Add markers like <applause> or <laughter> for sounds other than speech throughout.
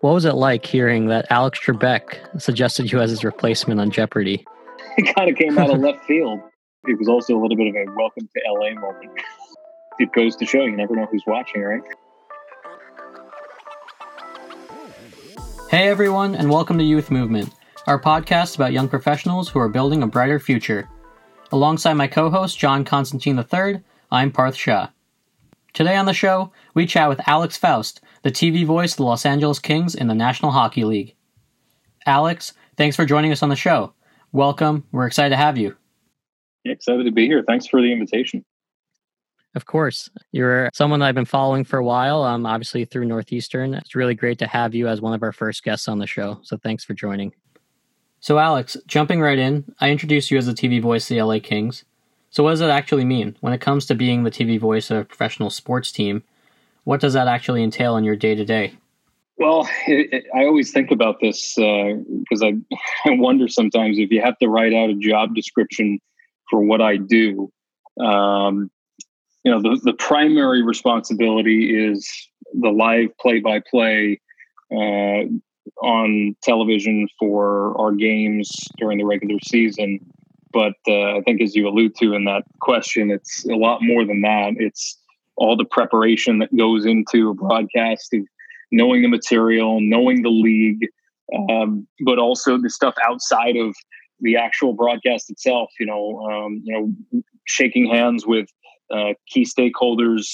What was it like hearing that Alex Trebek suggested you as his replacement on Jeopardy? <laughs> It kind of came out of <laughs> left field. It was also a little bit of a welcome to LA moment. It goes to show you never know who's watching, right? Hey everyone, and welcome to Youth Movement, our podcast about young professionals who are building a brighter future. Alongside my co host, John Constantine III, I'm Parth Shah. Today on the show, we chat with Alex Faust, the TV voice of the Los Angeles Kings in the National Hockey League. Alex, thanks for joining us on the show. Welcome. We're excited to have you. Yeah, excited to be here. Thanks for the invitation. Of course. You're someone that I've been following for a while, um, obviously through Northeastern. It's really great to have you as one of our first guests on the show. So thanks for joining. So, Alex, jumping right in, I introduced you as the TV voice of the LA Kings. So, what does that actually mean? When it comes to being the TV voice of a professional sports team, what does that actually entail in your day to day? Well, it, it, I always think about this because uh, I, <laughs> I wonder sometimes if you have to write out a job description for what I do. Um, you know, the, the primary responsibility is the live play by play on television for our games during the regular season. But uh, I think, as you allude to in that question, it's a lot more than that. It's all the preparation that goes into a broadcast knowing the material, knowing the league, um, but also the stuff outside of the actual broadcast itself. You know, um, you know, shaking hands with uh, key stakeholders,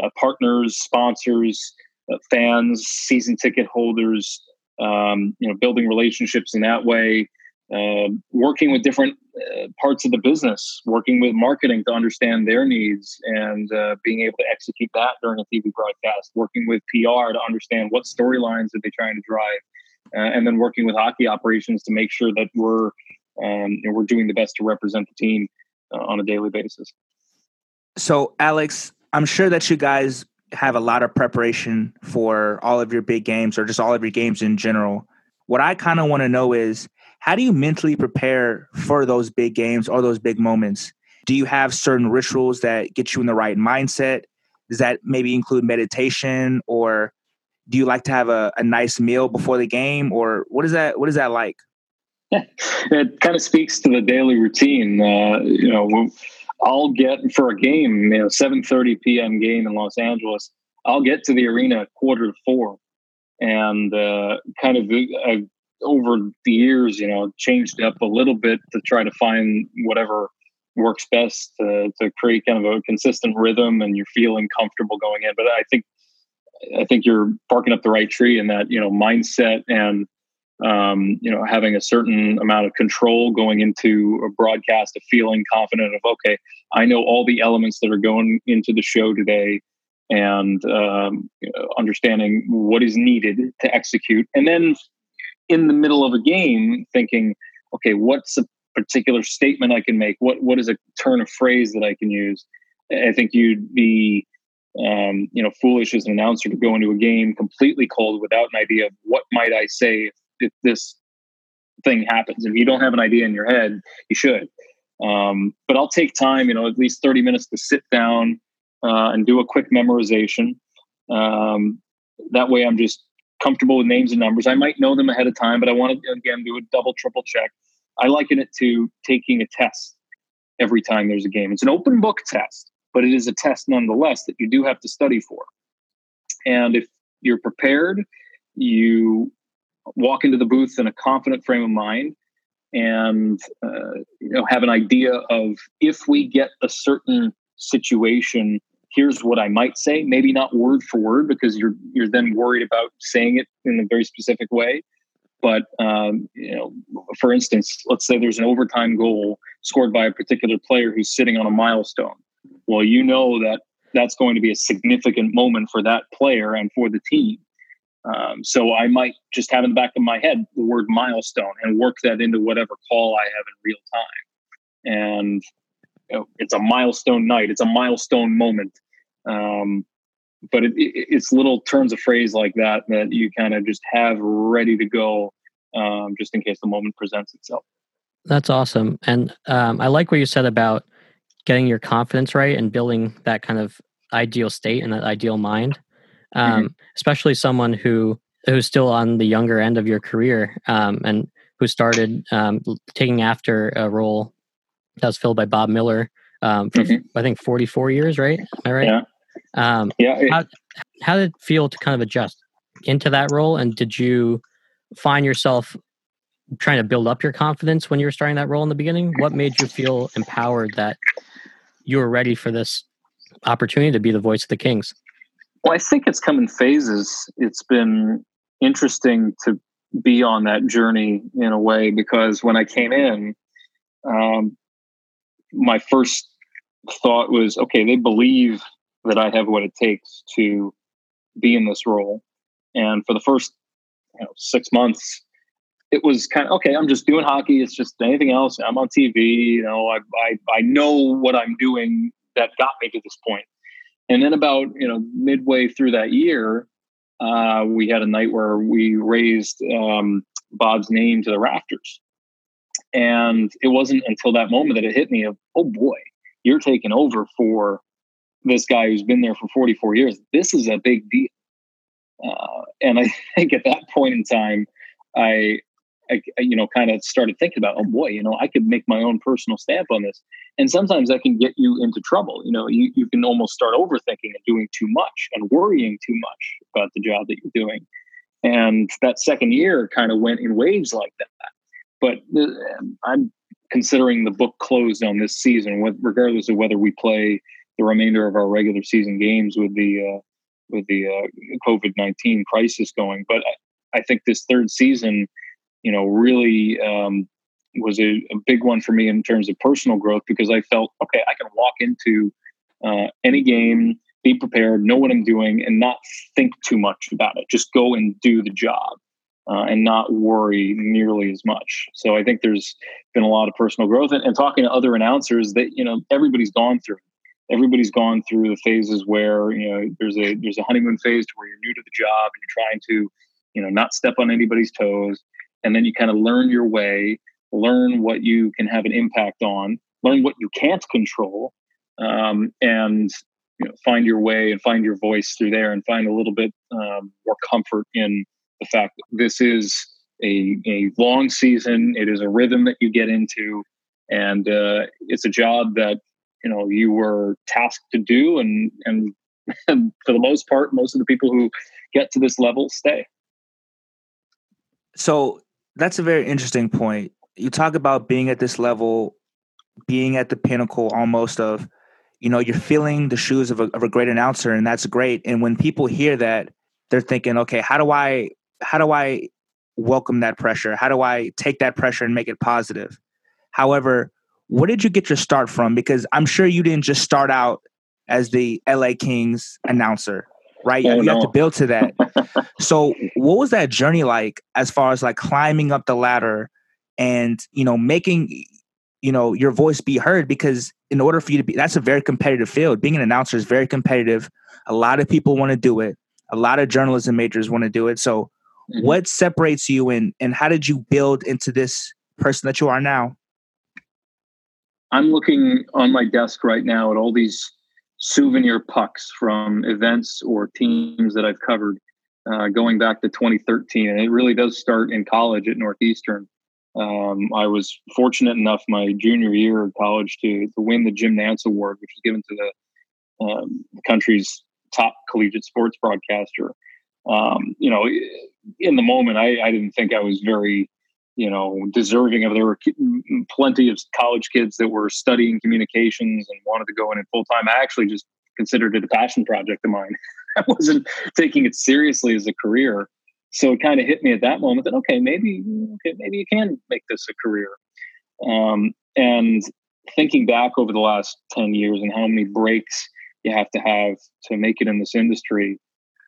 uh, partners, sponsors, uh, fans, season ticket holders. Um, you know, building relationships in that way. Uh, working with different parts of the business, working with marketing to understand their needs and uh, being able to execute that during a TV broadcast, working with PR to understand what storylines are they trying to drive, uh, and then working with hockey operations to make sure that we're um, you know, we're doing the best to represent the team uh, on a daily basis. So, Alex, I'm sure that you guys have a lot of preparation for all of your big games or just all of your games in general. What I kind of want to know is how do you mentally prepare for those big games or those big moments? Do you have certain rituals that get you in the right mindset? Does that maybe include meditation or do you like to have a, a nice meal before the game or what is that what is that like? <laughs> it kind of speaks to the daily routine. Uh, you know, I'll get for a game, you know, 7:30 p.m. game in Los Angeles. I'll get to the arena at quarter to four, and uh, kind of uh, over the years, you know, changed up a little bit to try to find whatever works best to, to create kind of a consistent rhythm and you're feeling comfortable going in. But I think I think you're barking up the right tree in that, you know, mindset and um, you know, having a certain amount of control going into a broadcast, of feeling confident of, okay, I know all the elements that are going into the show today and um, understanding what is needed to execute. And then in the middle of a game thinking, okay, what's a particular statement I can make? What what is a turn of phrase that I can use? I think you'd be um, you know foolish as an announcer to go into a game completely cold without an idea of what might I say if, this thing happens. If you don't have an idea in your head, you should. Um, but I'll take time, you know, at least 30 minutes to sit down uh, and do a quick memorization. Um, that way I'm just comfortable with names and numbers. I might know them ahead of time, but I want to again do a double, triple check. I liken it to taking a test every time there's a game. It's an open book test, but it is a test nonetheless that you do have to study for. And if you're prepared, you walk into the booth in a confident frame of mind and uh, you know have an idea of if we get a certain situation here's what I might say, maybe not word for word because you're you're then worried about saying it in a very specific way. But um, you know, for instance, let's say there's an overtime goal scored by a particular player who's sitting on a milestone. Well, you know that that's going to be a significant moment for that player and for the team. Um, so I might just have in the back of my head the word milestone and work that into whatever call I have in real time. And you know, it's a milestone night. It's a milestone moment. Um, but it, it, it's little turns of phrase like that that you kind of just have ready to go, um, just in case the moment presents itself. That's awesome, and um, I like what you said about getting your confidence right and building that kind of ideal state and that ideal mind. Mm-hmm. Um, especially someone who who's still on the younger end of your career um, and who started um, taking after a role that was filled by Bob Miller um, for mm-hmm. I think 44 years, right? Am I right? Yeah. Um, yeah. It, how, how did it feel to kind of adjust into that role? And did you find yourself trying to build up your confidence when you were starting that role in the beginning? What made you feel empowered that you were ready for this opportunity to be the voice of the Kings? Well, I think it's come in phases. It's been interesting to be on that journey in a way because when I came in, um, my first thought was, okay, they believe that I have what it takes to be in this role. And for the first you know, six months, it was kind of okay. I'm just doing hockey. It's just anything else. I'm on TV. You know, I I, I know what I'm doing that got me to this point. And then about you know midway through that year, uh, we had a night where we raised um, Bob's name to the rafters, and it wasn't until that moment that it hit me of oh boy, you're taking over for this guy who's been there for 44 years. This is a big deal. Uh, and I <laughs> think at that point in time, I I, you know, kind of started thinking about, oh boy, you know, I could make my own personal stamp on this. And sometimes that can get you into trouble. You know, you, you can almost start overthinking and doing too much and worrying too much about the job that you're doing. And that second year kind of went in waves like that. But uh, I'm considering the book closed on this season, regardless of whether we play the remainder of our regular season games with the uh, with the uh, COVID nineteen crisis going. But I, I think this third season you know, really um, was a, a, big one for me in terms of personal growth because I felt, okay, I can walk into uh, any game, be prepared, know what I'm doing, and not think too much about it. Just go and do the job uh, and not worry nearly as much. So I think there's been a lot of personal growth and, and talking to other announcers that, you know, everybody's gone through everybody's gone through the phases where you know there's a there's a honeymoon phase to where you're new to the job and you're trying to you know not step on anybody's toes. And then you kind of learn your way learn what you can have an impact on learn what you can't control um, and you know, find your way and find your voice through there and find a little bit um, more comfort in the fact that this is a, a long season. It is a rhythm that you get into. And uh, it's a job that you know you were tasked to do and and, <laughs> and for the most part most of the people who get to this level stay so that's a very interesting point. You talk about being at this level, being at the pinnacle almost of, you know, you're feeling the shoes of a, of a great announcer, and that's great. And when people hear that, they're thinking, okay, how do I, how do I welcome that pressure? How do I take that pressure and make it positive? However, where did you get your start from? Because I'm sure you didn't just start out as the LA Kings announcer right? Oh, you no. have to build to that. <laughs> so what was that journey like as far as like climbing up the ladder and, you know, making, you know, your voice be heard? Because in order for you to be, that's a very competitive field. Being an announcer is very competitive. A lot of people want to do it. A lot of journalism majors want to do it. So mm-hmm. what separates you and, and how did you build into this person that you are now? I'm looking on my desk right now at all these souvenir pucks from events or teams that I've covered uh, going back to 2013. And it really does start in college at Northeastern. Um, I was fortunate enough my junior year of college to, to win the Jim Nantz Award, which was given to the, um, country's top collegiate sports broadcaster. Um, you know, in the moment, I, I didn't think I was very you know deserving of there were plenty of college kids that were studying communications and wanted to go in it full time. I actually just considered it a passion project of mine. <laughs> I wasn't taking it seriously as a career. So it kind of hit me at that moment that okay maybe okay maybe you can make this a career. Um, and thinking back over the last 10 years and how many breaks you have to have to make it in this industry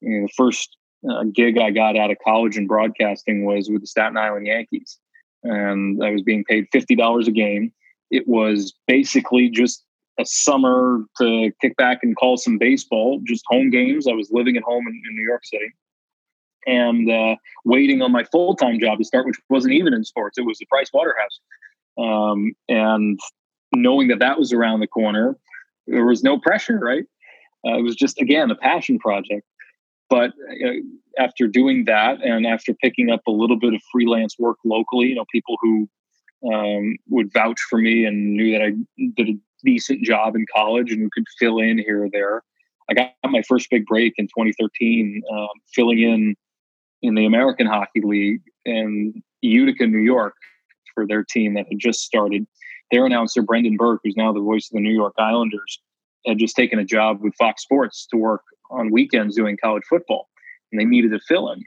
you know, the first uh, gig I got out of college in broadcasting was with the Staten Island Yankees and I was being paid fifty dollars a game. It was basically just a summer to kick back and call some baseball, just home games. I was living at home in, in New York City and uh, waiting on my full time job to start, which wasn't even in sports. It was the Price Waterhouse. Um, and knowing that that was around the corner, there was no pressure, right? Uh, it was just, again, a passion project. But uh, after doing that and after picking up a little bit of freelance work locally, you know, people who um, would vouch for me and knew that I did a decent job in college and who could fill in here or there. I got my first big break in 2013, um, filling in in the American Hockey League in Utica, New York, for their team that had just started. Their announcer, Brendan Burke, who's now the voice of the New York Islanders, had just taken a job with Fox Sports to work on weekends doing college football, and they needed a fill in.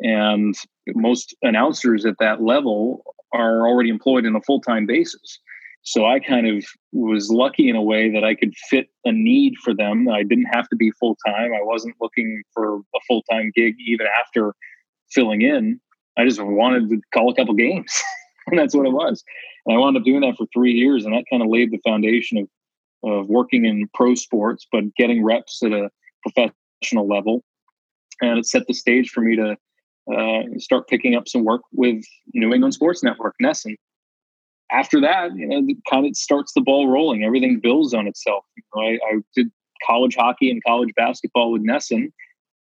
And most announcers at that level are already employed on a full time basis. So I kind of was lucky in a way that I could fit a need for them. I didn't have to be full time. I wasn't looking for a full time gig even after filling in. I just wanted to call a couple games, <laughs> and that's what it was. And I wound up doing that for three years, and that kind of laid the foundation of of working in pro sports, but getting reps at a professional level. And it set the stage for me to uh, start picking up some work with New England Sports Network, NESN. After that, you know, it kind of starts the ball rolling. Everything builds on itself. You know, I, I, did college hockey and college basketball with NESN.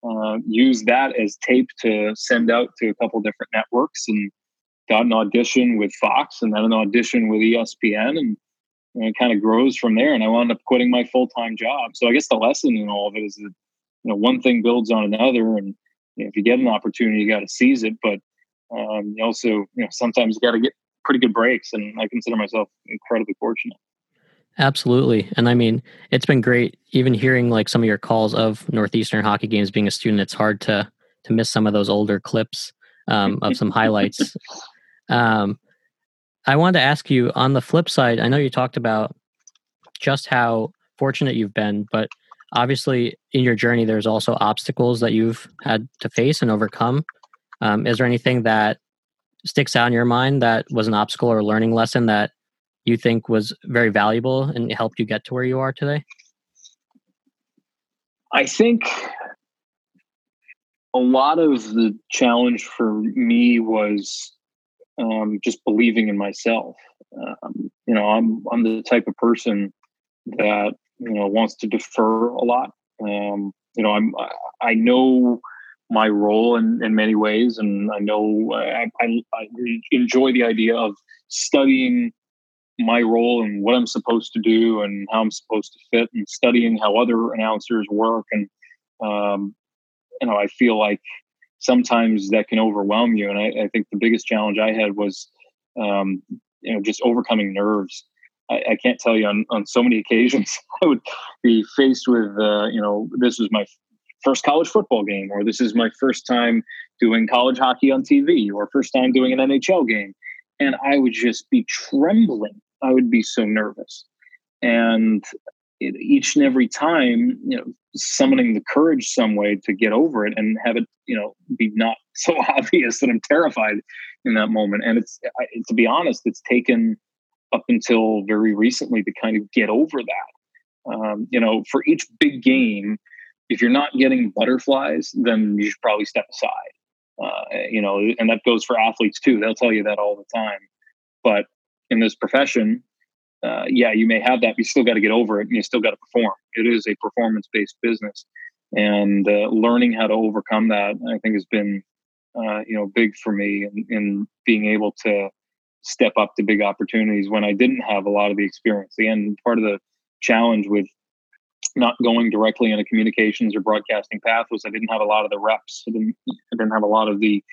Uh, used that as tape to send out to a couple different networks and got an audition with Fox and then an audition with ESPN and and it kind of grows from there. And I wound up quitting my full time job. So I guess the lesson in all of it is that you know one thing builds on another, and you know, if you get an opportunity, you got to seize it. But um, you also you know sometimes you got to get pretty good breaks, and I consider myself incredibly fortunate. Absolutely. And I mean, it's been great even hearing like some of your calls of Northeastern hockey games being a student. It's hard to to miss some of those older clips um, of some highlights. <laughs> Um, I wanted to ask you on the flip side, I know you talked about just how fortunate you've been, but obviously in your journey, there's also obstacles that you've had to face and overcome. Um, is there anything that sticks out in your mind that was an obstacle or a learning lesson that you think was very valuable and helped you get to where you are today? I think a lot of the challenge for me was um, just believing in myself. Um, you know, I'm I'm the type of person that you know wants to defer a lot. Um, you know, I'm I know my role in, in many ways, and I know I, I, I enjoy the idea of studying my role and what I'm supposed to do and how I'm supposed to fit, and studying how other announcers work. And um, you know, I feel like sometimes that can overwhelm you. And I, I think the biggest challenge I had was, um, you know, just overcoming nerves. I, I, can't tell you on, on so many <laughs> occasions I would be faced with, uh, you know, this was my first college football game, or this is my first time doing college hockey on TV, or first time doing an NHL game. And I would just be trembling. I would be so nervous. And each and every time, you know, summoning the courage some way to get over it and have it, you know, be not <laughs> so obvious that I'm terrified in that moment. And it's, I, to be honest, it's taken up until very recently to kind of get over that. Um, you know, for each big game, if you're not getting butterflies, then you should probably step aside. Uh, you know, and that goes for athletes too. They'll tell you that all the time. But in this profession, uh, yeah, you may have that, but you still got to get over it and you still got to perform. It is a performance based business. And uh, learning how to overcome that, I think, has been, uh, you know, big for me in, in, being able to step up to big opportunities when I didn't have a lot of the experience. Again, part of the challenge with not going directly in a communications or broadcasting path was I didn't have a lot of the reps. I didn't, I didn't have a lot of the,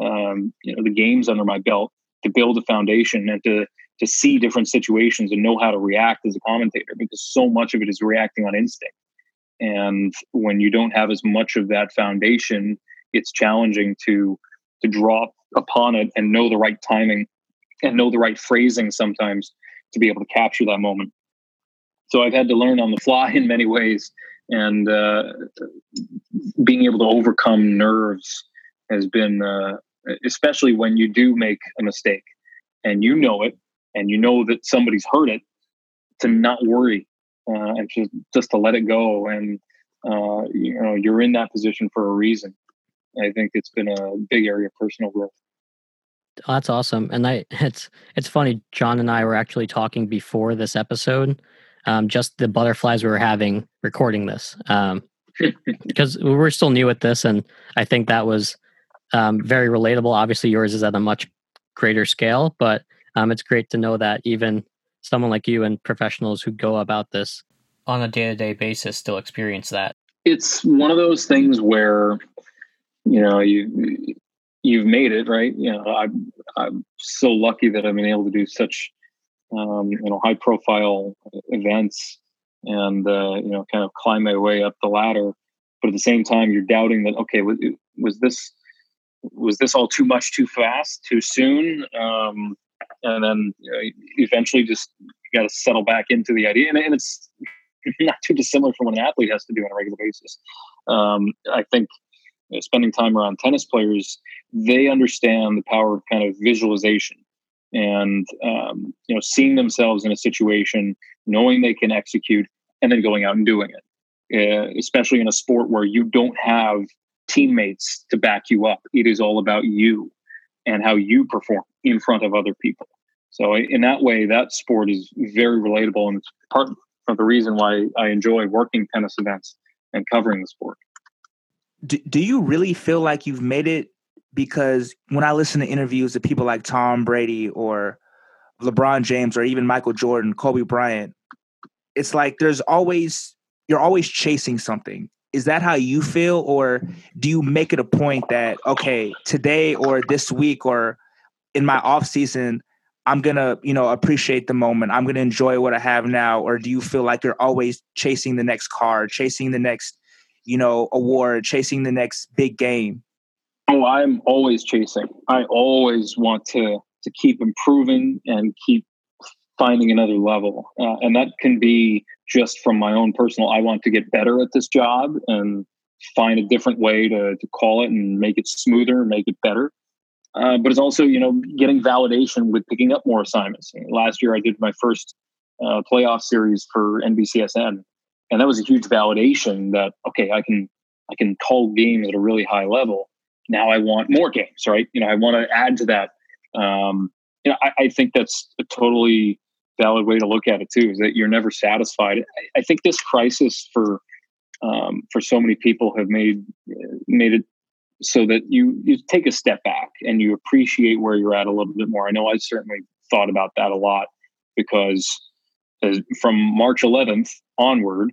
um, you know, the games under my belt to build a foundation and to to see different situations and know how to react as a commentator because so much of it is reacting on instinct. And when you don't have as much of that foundation, it's challenging to to draw upon it and know the right timing and know the right phrasing sometimes to be able to capture that moment. So I've had to learn on the fly in many ways, and uh, being able to overcome nerves has been, uh, especially when you do make a mistake and you know it and you know that somebody's heard it, to not worry uh, and just just to let it go. And uh, you know, you're in that position for a reason. I think it's been a big area of personal growth. Oh, that's awesome, and I <laughs> it's it's funny. John and I were actually talking before this episode, um, just the butterflies we were having recording this. Um, <laughs> because we're still new at this, and I think that was um, very relatable. Obviously, yours is at a much greater scale, but um, it's great to know that even someone like you and professionals who go about this on a day to day basis still experience that. It's one of those things where you know you you've made it right. You know, I'm I'm so lucky that I've been able to do such um, you know high profile events and uh, you know kind of climb my way up the ladder. But at the same time, you're doubting that okay, was, was this was this all too much, too fast, too soon? Um, and then you know, eventually just got to settle back into the idea, and, and it's <laughs> not too dissimilar from what an athlete has to do on a regular basis. Um, I think you know, spending time around tennis players, they understand the power of kind of visualization and um, you know seeing themselves in a situation, knowing they can execute, and then going out and doing it. Uh, especially in a sport where you don't have teammates to back you up. It is all about you and how you perform in front of other people. So in that way, that sport is very relatable, and it's part of the reason why I enjoy working tennis events and covering the sport. Do, do you really feel like you've made it? Because when I listen to interviews of people like Tom Brady or LeBron James or even Michael Jordan, Kobe Bryant, it's like there's always you're always chasing something. Is that how you feel, or do you make it a point that okay, today or this week or in my off season, I'm gonna, you know, appreciate the moment. I'm gonna enjoy what I have now. Or do you feel like you're always chasing the next car, chasing the next, you know, award, chasing the next big game? Oh, I'm always chasing. I always want to to keep improving and keep finding another level, uh, and that can be just from my own personal. I want to get better at this job and find a different way to to call it and make it smoother, make it better. Uh, but it's also you know getting validation with picking up more assignments. Last year, I did my first uh, playoff series for NBCSN, and that was a huge validation that okay, I can I can call games at a really high level. Now I want more games, right? You know, I want to add to that. Um, you know, I, I, think that's a totally valid way to look at it too. Is that you're never satisfied. I, I think this crisis for um, for so many people have made made it so that you you take a step back and you appreciate where you're at a little bit more. I know I certainly thought about that a lot because as, from March 11th onward,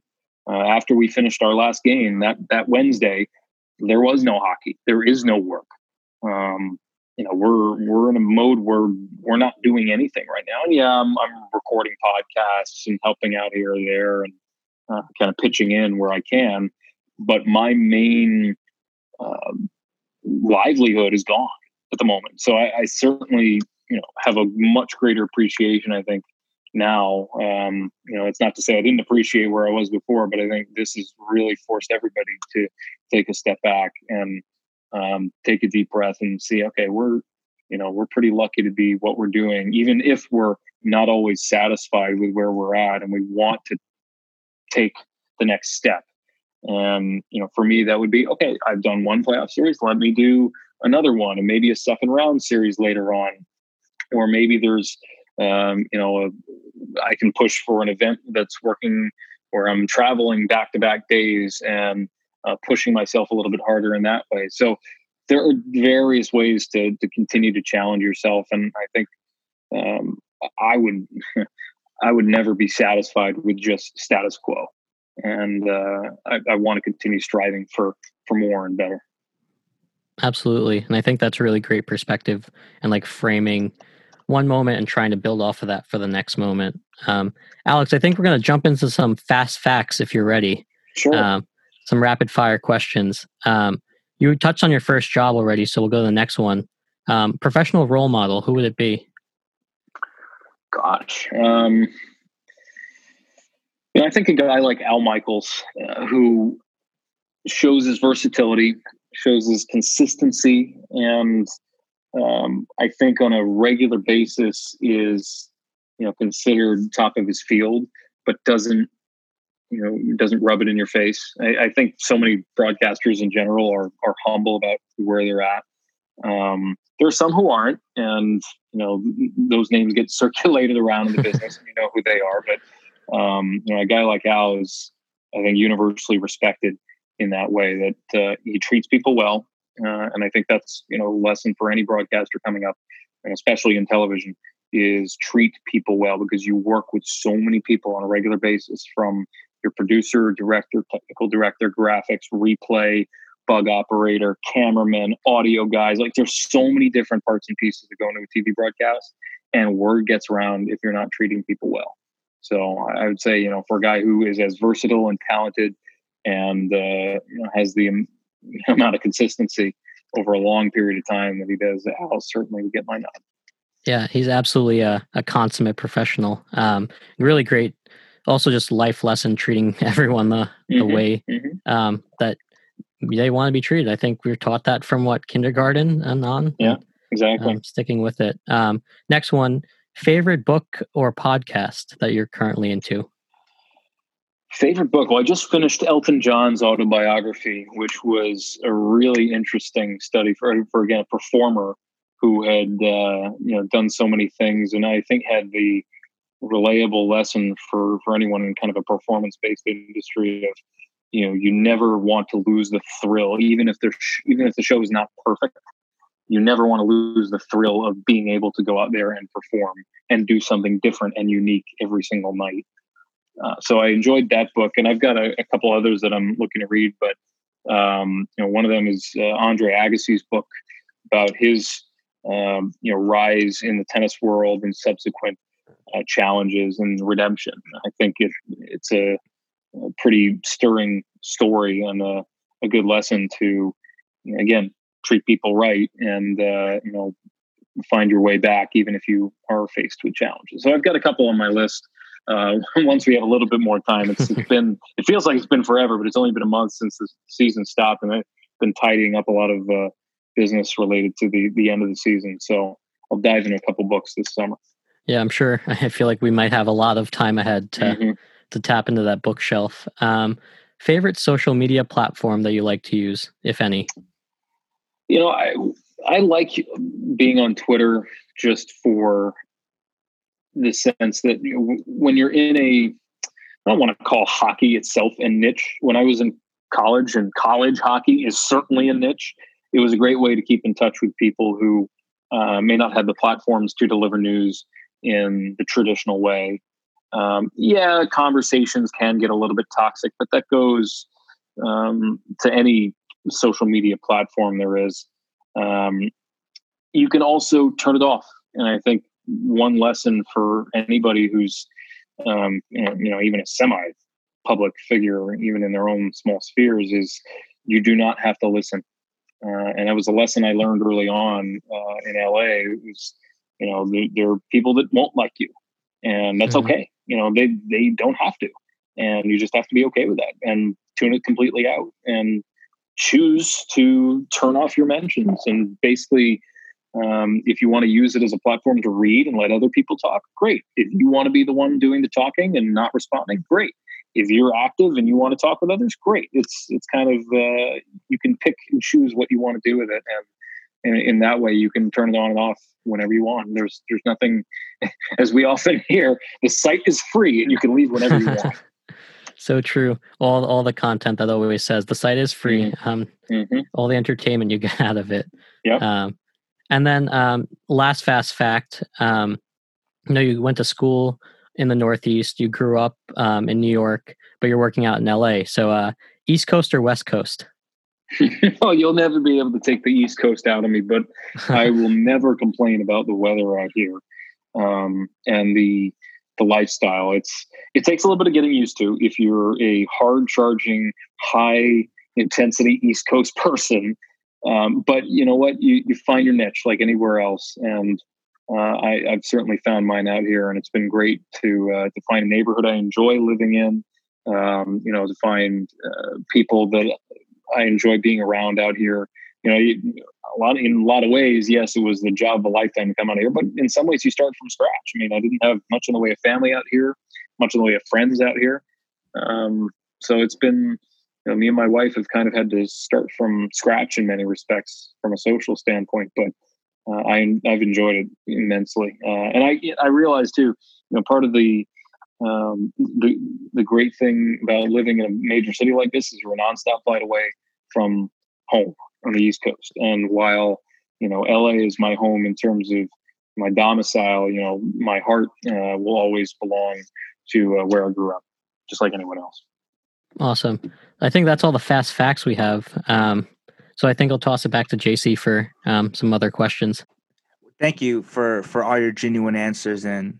uh, after we finished our last game that that Wednesday, there was no hockey. There is no work. Um, you know, we're we're in a mode where we're not doing anything right now. And yeah, I'm, I'm recording podcasts and helping out here or there and uh, kind of pitching in where I can. But my main um, livelihood is gone at the moment. So I, I, certainly, you know, have a much greater appreciation. I think now, um, you know, it's not to say I didn't appreciate where I was before, but I think this has really forced everybody to take a step back and um, take a deep breath and see, okay, we're, you know, we're pretty lucky to be what we're doing, even if we're not always satisfied with where we're at, and we want to take the next step. And, you know, for me, that would be okay, I've done one playoff series, let me do another one and maybe a second round series later on. Or maybe there's, um, you know, a, I can push for an event that's working where I'm traveling back to back days and uh, pushing myself a little bit harder in that way. So there are various ways to, to continue to challenge yourself. And I think um, I would, <laughs> I would never be satisfied with just status quo and uh, I, I want to continue striving for for more and better. Absolutely, and I think that's a really great perspective and like framing one moment and trying to build off of that for the next moment. Um, Alex, I think we're going to jump into some fast facts if you're ready. Sure. Um, some rapid fire questions. Um, you touched on your first job already, so we'll go to the next one. Um, professional role model, who would it be? Gosh, um, you know, I think a guy like Al Michaels, uh, who shows his versatility, shows his consistency, and um, I think on a regular basis is you know considered top of his field, but doesn't you know doesn't rub it in your face. I, I think so many broadcasters in general are are humble about where they're at. Um, there are some who aren't, and you know those names get <laughs> circulated around in the business, and you know who they are, but um, you know, a guy like Al is, I think, universally respected. in that way that uh, he treats people well, uh, and I think that's you know a lesson for any broadcaster coming up, and especially in television, is treat people well because you work with so many people on a regular basis from your producer, director, technical director, graphics, replay, bug operator, cameraman, audio guys. Like there's so many different parts and pieces that go into a TV broadcast, and word gets around if you're not treating people well. So I would say, you know, for a guy who is as versatile and talented and uh, you know, has the <laughs> amount of consistency over a long period of time that he does, Al certainly would get my nod. Yeah, he's absolutely a, a consummate professional. Um, really great. Also, just life lesson treating <laughs> everyone the, the mm-hmm, way mm-hmm. Um, that they want to be treated. I think we are taught that from what kindergarten and on. Yeah, exactly. Um, sticking with it. Um, next one, favorite book or podcast that you're currently into? Favorite book? Well, I just finished Elton John's autobiography, which was a really interesting study for, for again, a performer who had uh, you know done so many things, and I think had the relatable lesson for for anyone in kind of a performance based industry of you know you never want to lose the thrill, even if the even if the show is not perfect. You never want to lose the thrill of being able to go out there and perform and do something different and unique every single night. Uh, so I enjoyed that book, and I've got a, a, couple others that I'm looking to read. But um, you know, one of them is uh, Andre Agassi's book about his um, you know rise in the tennis world and subsequent uh, challenges and redemption. I think it, it's a, a, pretty stirring story and a, a good lesson to again treat people right and uh, you know find your way back even if you are faced with challenges. So I've got a couple on my list. Uh, <laughs> once we have a little bit more time, it's, it's <laughs> been it feels like it's been forever, but it's only been a month since the season stopped, and I've been tidying up a lot of uh, business related to the the end of the season. So I'll dive into a couple books this summer. Yeah, I'm sure. <laughs> I feel like we might have a lot of time ahead to mm-hmm. to tap into that bookshelf. Um, favorite social media platform that you like to use, if any? You know, I I like being on Twitter just for the sense that you know, when you're in a I don't want to call hockey itself a niche. When I was in college, and college hockey is certainly a niche it was a great way to keep in touch with people who uh, may not have the platforms to deliver news in the traditional way. Um, yeah, conversations can get a little bit toxic, but that goes um, to any social media platform there is. Um, you can also turn it off. And I think one lesson for anybody who's, um, you know, even a semi public figure, even in their own small spheres, is you do not have to listen uh, and that was a lesson I learned early on uh, in LA. It was, you know, there, there, are people that won't like you, and that's mm-hmm. okay. You know, they they don't have to, and you just have to be okay with that and tune it completely out and choose to turn off your mentions and basically. Um, if you want to use it as a platform to read and let other people talk, great. If you want to be the one doing the talking and not responding, great if you're active and you want to talk with others, great. It's it's kind of uh, you can pick and choose what you want to do with it, and, and in that way you can turn it on and off whenever you want. There's there's nothing, <laughs> as we often hear, the site is free and you can leave whenever you <laughs> want. So true. All all the content that always says the site is free. Mm-hmm. Um, mm-hmm. all the entertainment you get <laughs> out of it. Yeah. Um, and then um, last fast fact. Um, you know, you went to school in the Northeast. You grew up um, in New York, but you're working out in LA. So, uh, East Coast or West Coast? <laughs> oh, you'll never be able to take the East Coast out of me, but <laughs> I will never complain about the weather out here um, and the the lifestyle. It's it takes a little bit of getting used to if you're a hard charging, high intensity East Coast <laughs> person. Um, but you know what? You you find your niche like anywhere else, and uh, I, have certainly found mine out here, and it's been great to uh, to find a neighborhood I enjoy living in. Um, you know, to find uh, people that I enjoy being around out here. You know, a lot in a lot of ways, yes, it was the job of a lifetime to come out here, but in some ways, you start from scratch. I mean, I didn't have much in the way of family out here, much in the way of friends out here. Um, so it's been, you know, me and my wife have kind of had to start from scratch in many respects from a social standpoint, but uh, I I've enjoyed it immensely, uh, and I I realize too, you know, part of the Um, the the great thing about living in a major city like this is we're a nonstop flight away from home on the East Coast. And while you know LA is my home in terms of my domicile, you know my heart uh, will always belong to uh, where I grew up, just like anyone else. Awesome. I think that's all the fast facts we have. Um, so I think I'll toss it back to JC for um, some other questions. Thank you for for all your genuine answers, and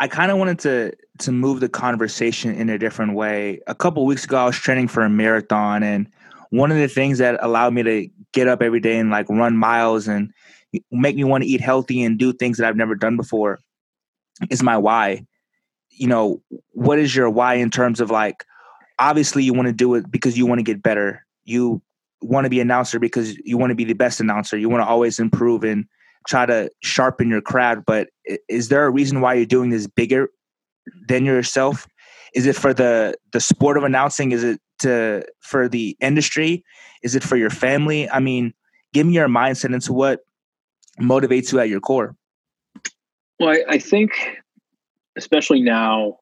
I kind of wanted to to move the conversation in a different way. A couple weeks ago, I was training for a marathon, and one of the things that allowed me to get up every day and like run miles and make me want to eat healthy and do things that I've never done before is my why. You know, what is your why in terms of like obviously you want to do it because you want to get better. You want to be announcer because you want to be the best announcer. You want to always improve and try to sharpen your craft. But is there a reason why you're doing this bigger than yourself? Is it for the the sport of announcing? Is it to for the industry? Is it for your family? I mean, give me your mindset into what motivates you at your core. Well, I, I think, especially now,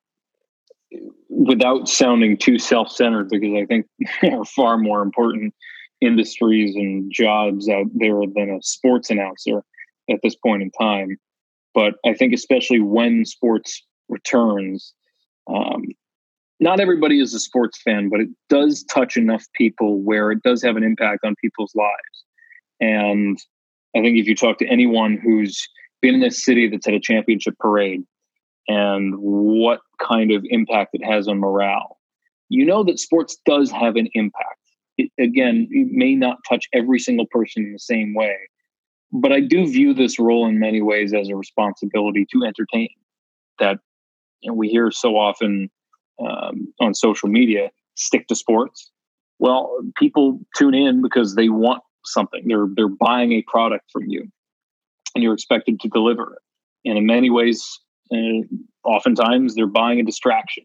without sounding too self-centered, because I think <laughs> there are far more important industries and jobs out there than a sports announcer at this point in time. But I think especially when sports returns, um, not everybody is a sports fan, but it does touch enough people where it does have an impact on people's lives. And I think if you talk to anyone who's been in a city that's had a championship parade and what kind of impact it has on morale, you know that sports does have an impact it, again, it may not touch every single person in the same way. But I do view this role in many ways as a responsibility to entertain. That you know, we hear so often um, on social media stick to sports. Well, people tune in because they want something. They're they're buying a product from you, and you're expected to deliver it. And in many ways, uh, oftentimes they're buying a distraction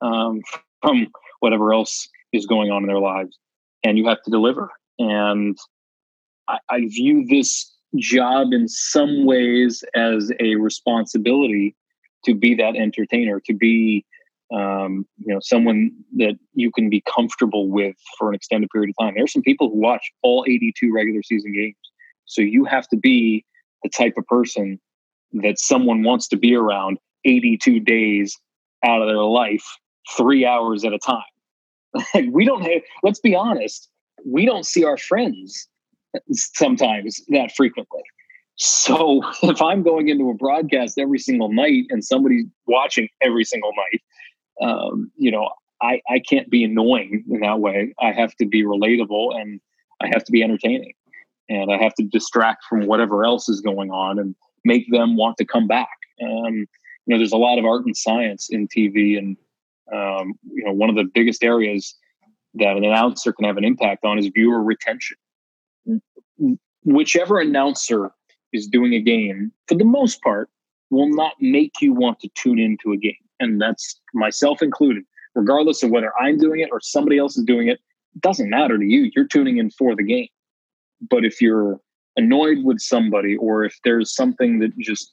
um, from whatever else is going on in their lives and you have to deliver. And I, I view this job in some ways as a responsibility to be that entertainer, to be um, you know someone that you can be comfortable with for an extended period of time. There are some people who watch all 82 regular season games, so you have to be the type of person that someone wants to be around 82 days out of their life, three hours at a time. <laughs> we don't have, let's be honest, we don't see our friends sometimes that frequently. So <laughs> if I'm going into a broadcast every single night and somebody's watching every single night, um, you know, I, I can't be annoying in that way. I have to be relatable and I have to be entertaining and I have to distract from whatever else is going on and make them want to come back. Um, you know, there's a lot of art and science in TV and um, you know, one of the biggest areas that an announcer can have an impact on is viewer retention. Whichever announcer is doing a game, for the most part, will not make you want to tune into a game. And that's myself included. Regardless of whether I'm doing it or somebody else is doing it, it doesn't matter to you. You're tuning in for the game. But if you're annoyed with somebody or if there's something that just,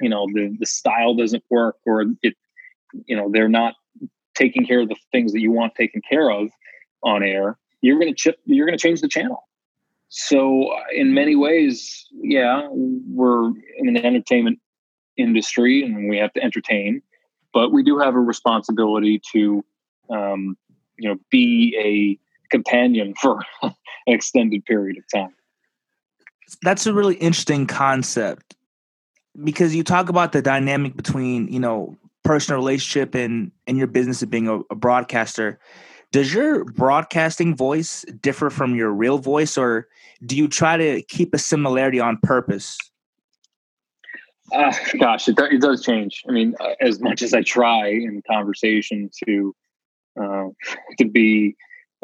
you know, the, the style doesn't work or it, you know, they're not taking care of the things that you want taken care of on air, you're going to chip, you're going to change the channel. So uh, in many ways, yeah, we're in an entertainment industry and we have to entertain, but we do have a responsibility to, um, you know, be a companion <laughs> for an extended period of time. That's a really interesting concept because you talk about the dynamic between, you know, personal relationship and and your business of being a, a broadcaster does your broadcasting voice differ from your real voice or do you try to keep a similarity on purpose uh, gosh it, it does change i mean uh, as much as i try in conversation to uh, <laughs> to be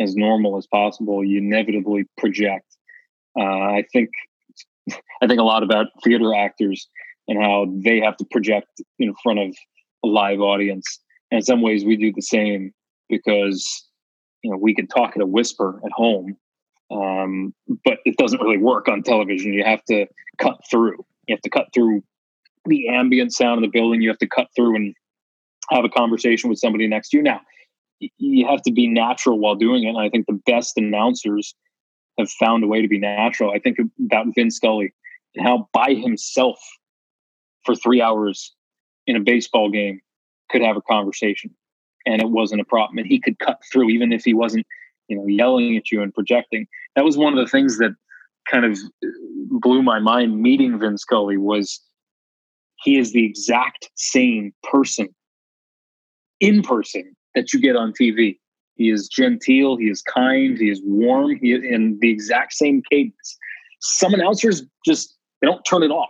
as normal as possible you inevitably project uh, i think i think a lot about theater actors and how they have to project in front of a live audience. And in some ways, we do the same because you know we can talk at a whisper at home, um, but it doesn't really work on television. You have to cut through. You have to cut through the ambient sound of the building. You have to cut through and have a conversation with somebody next to you. Now, you have to be natural while doing it. And I think the best announcers have found a way to be natural. I think about Vin Scully and how by himself for three hours in a baseball game could have a conversation and it wasn't a problem. And he could cut through even if he wasn't, you know, yelling at you and projecting. That was one of the things that kind of blew my mind meeting Vin Scully was he is the exact same person in person that you get on TV. He is genteel, he is kind, he is warm, he is in the exact same cadence. Some announcers just they don't turn it off.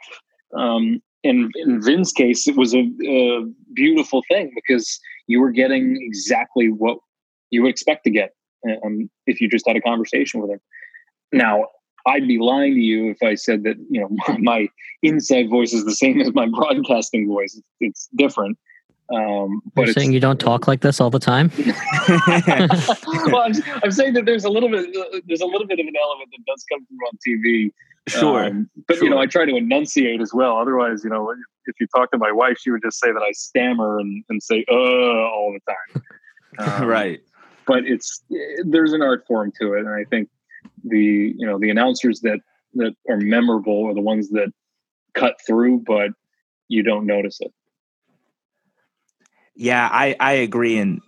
Um, and in Vin's case, it was a, a, beautiful thing because you were getting exactly what you would expect to get um, if you just had a conversation with him. Now, I'd be lying to you if I said that you know <laughs> my, my inside voice is the same as my broadcasting voice. It's, it's different. Um, but You're saying you don't talk like this all the time. <laughs> well, I'm, I'm, saying that there's a little bit there's a little bit of an element that does come through on TV. Sure, um, but sure. you know I try to enunciate as well. Otherwise, you know, if you talk to my wife, she would just say that I stammer and, and say "uh" all the time. <laughs> Um, right. But it's there's an art form to it, and I think the you know the announcers that that are memorable are the ones that cut through, but you don't notice it. Yeah, I, I agree. And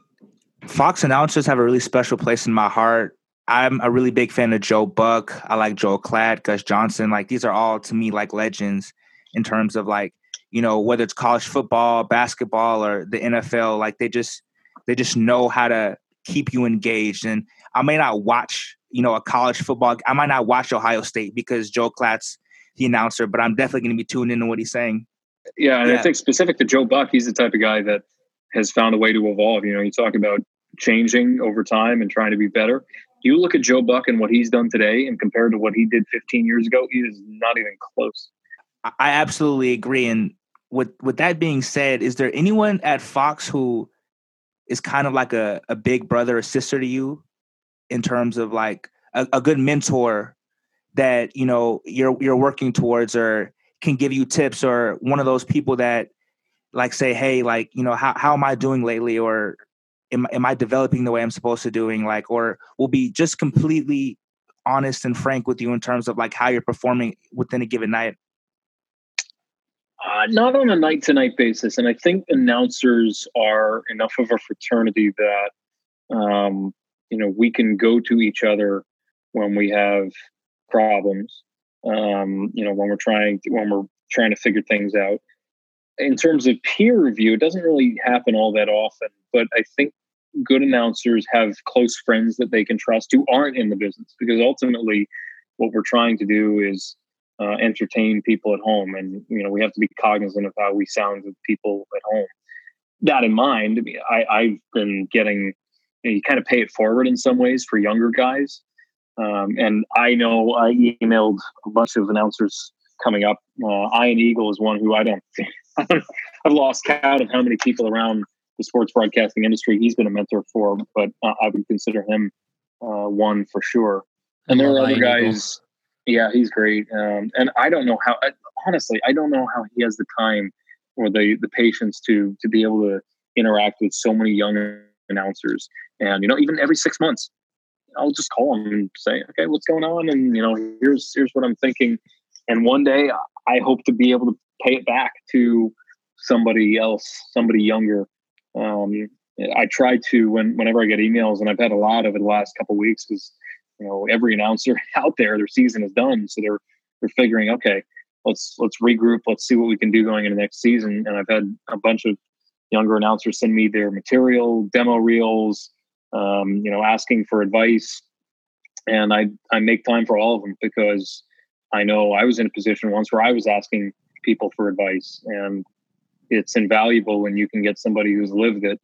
Fox announcers have a really special place in my heart. I'm a really big fan of Joe Buck. I like Joel Klatt, Gus Johnson. Like these are all to me like legends in terms of like, you know, whether it's college football, basketball, or the NFL, like they just they just know how to keep you engaged. And I may not watch, you know, a college football. I might not watch Ohio State because Joe Klatt's the announcer, but I'm definitely going to be tuned into what he's saying. Yeah, and yeah. I think specific to Joe Buck, he's the type of guy that has found a way to evolve. You know, you talk about changing over time and trying to be better. You look at Joe Buck and what he's done today, and compared to what he did 15 years ago, he is not even close. I absolutely agree. And with with that being said, is there anyone at Fox who is kind of like a, a big brother or sister to you in terms of like a, a good mentor that you know you're you're working towards or can give you tips or one of those people that like say, hey, like, you know, how, how am I doing lately? Or am, am I developing the way I'm supposed to doing? Like, or will be just completely honest and frank with you in terms of like how you're performing within a given night? Uh, not on a night to night basis. And I think announcers are enough of a fraternity that, um, you know, we can go to each other when we have problems. Um, you know, when we're trying to, when we're trying to figure things out in terms of peer review, it doesn't really happen all that often. But I think good announcers have close friends that they can trust who aren't in the business because ultimately what we're trying to do is uh, entertain people at home and you know we have to be cognizant of how we sound with people at home that in mind I, i've been getting you, know, you kind of pay it forward in some ways for younger guys um, and i know i emailed a bunch of announcers coming up uh, ian eagle is one who i don't <laughs> I've lost count of how many people around the sports broadcasting industry he's been a mentor for, but uh, I would consider him uh, one for sure. And there are other guys. Yeah, he's great. Um, and I don't know how. Honestly, I don't know how he has the time or the the patience to to be able to interact with so many young announcers. And you know, even every six months, I'll just call them and say, "Okay, what's going on?" And you know, here's here's what I'm thinking. And one day, I hope to be able to pay it back to somebody else, somebody younger. Um, I try to when whenever I get emails, and I've had a lot over the last couple weeks, because you know every announcer <laughs> out there, their season is done, so they're they're figuring, okay, let's let's regroup, let's see what we can do going into next season. And I've had a bunch of younger announcers send me their material, demo reels, um, you know, asking for advice, and I I make time for all of them because I know I was in a position once where I was asking people for advice and it's invaluable when you can get somebody who's lived it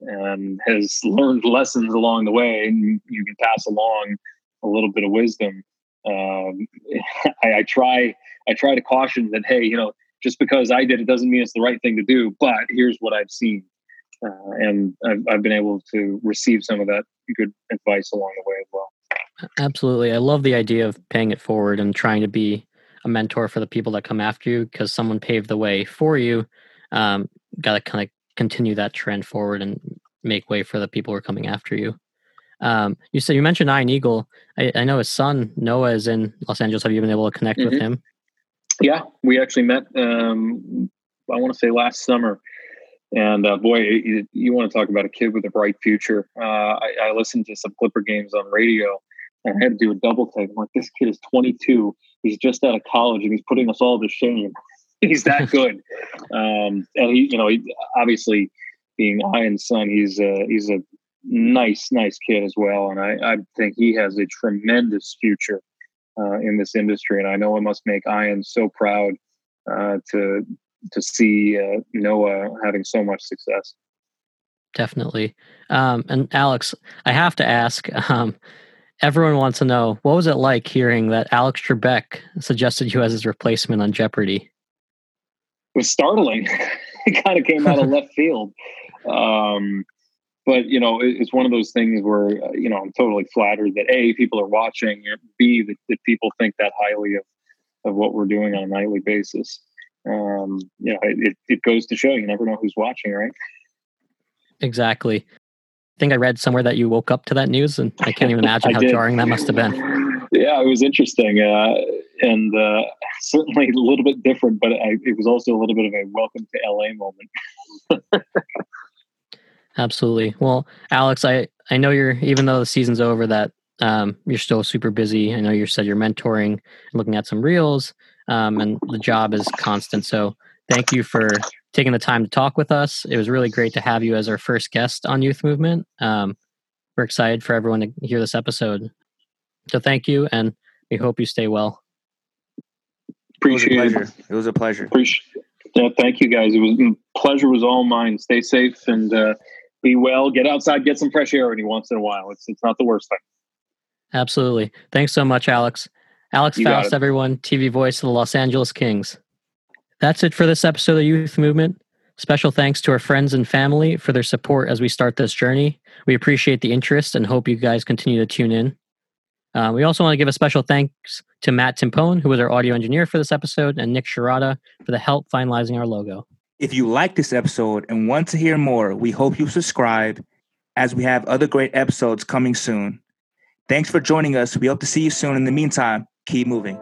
and has <laughs> learned lessons along the way and you can pass along a little bit of wisdom. Um, <laughs> I, I, try i try to caution that hey you know just because i did it doesn't mean it's the right thing to do but here's what i've seen uh, and I've, I've been able to receive some of that good advice along the way as well absolutely i love the idea of paying it forward and trying to be a mentor for the people that come after you because someone paved the way for you. Um, Got to kind of continue that trend forward and make way for the people who are coming after you. Um, you said you mentioned Ian Eagle. I, I, know his son Noah is in Los Angeles. Have you been able to connect mm-hmm. with him? Yeah, we actually met. Um, I want to say last summer, and uh, boy, you, you, want to talk about a kid with a bright future. Uh, I, I, listened to some Clipper games on radio, and I had to do a double take. I'm like, this kid is 22. He's just out of college, and he's putting us all to shame. <laughs> he's that <laughs> good, um, and he, you know, he, obviously being Ian's son, he's a, he's a nice, nice kid as well, and I, I think he has a tremendous future uh, in this industry, and I know it must make Ian so proud uh, to to see uh, Noah having so much success. Definitely, um, and Alex, I have to ask. Um, everyone wants to know what was it like hearing that Alex Trebek suggested you as his replacement on Jeopardy. It was startling. <laughs> it kind of came out of <laughs> left field. Um, but you know, it, it's one of those things where uh, you know I'm totally flattered that a people are watching, b that, that people think that highly of of what we're doing on a nightly basis. Um, you know, it, it goes to show you never know who's watching, right? Exactly. I think I read somewhere that you woke up to that news, and I can't even <laughs> imagine how did. jarring that must have been. Yeah, it was interesting, uh, and uh, <laughs> certainly a little bit different, but I, it was also a little bit of a welcome to LA moment. <laughs> Absolutely. Well, Alex, I I know you're even though the season's over, that um, you're still super busy. I know you said you're mentoring looking at some reels, um, and the job is constant. So thank you for taking the time to talk with us. It was really great to have you as our first guest on Youth Movement. Um, we're excited for everyone to hear this episode. So thank you, and we hope you stay well. Appreciate it. Was a pleasure. It was a pleasure. Appreciate. Yeah, thank you guys. It was pleasure was all mine. Stay safe and uh, be well. Get outside, get some fresh air any once in a while. It's it's not the worst thing. Absolutely. Thanks so much, Alex. Alex you Faust, everyone, TV voice of the Los Angeles Kings. That's it for this episode of Youth Movement. Special thanks to our friends and family for their support as we start this journey. We appreciate the interest and hope you guys continue to tune in. Uh, we also want to give a special thanks to Matt Timpone, who was our audio engineer for this episode, and Nick Shirata for the help finalizing our logo. If you like this episode and want to hear more, we hope you subscribe as we have other great episodes coming soon. Thanks for joining us. We hope to see you soon. In the meantime, keep moving.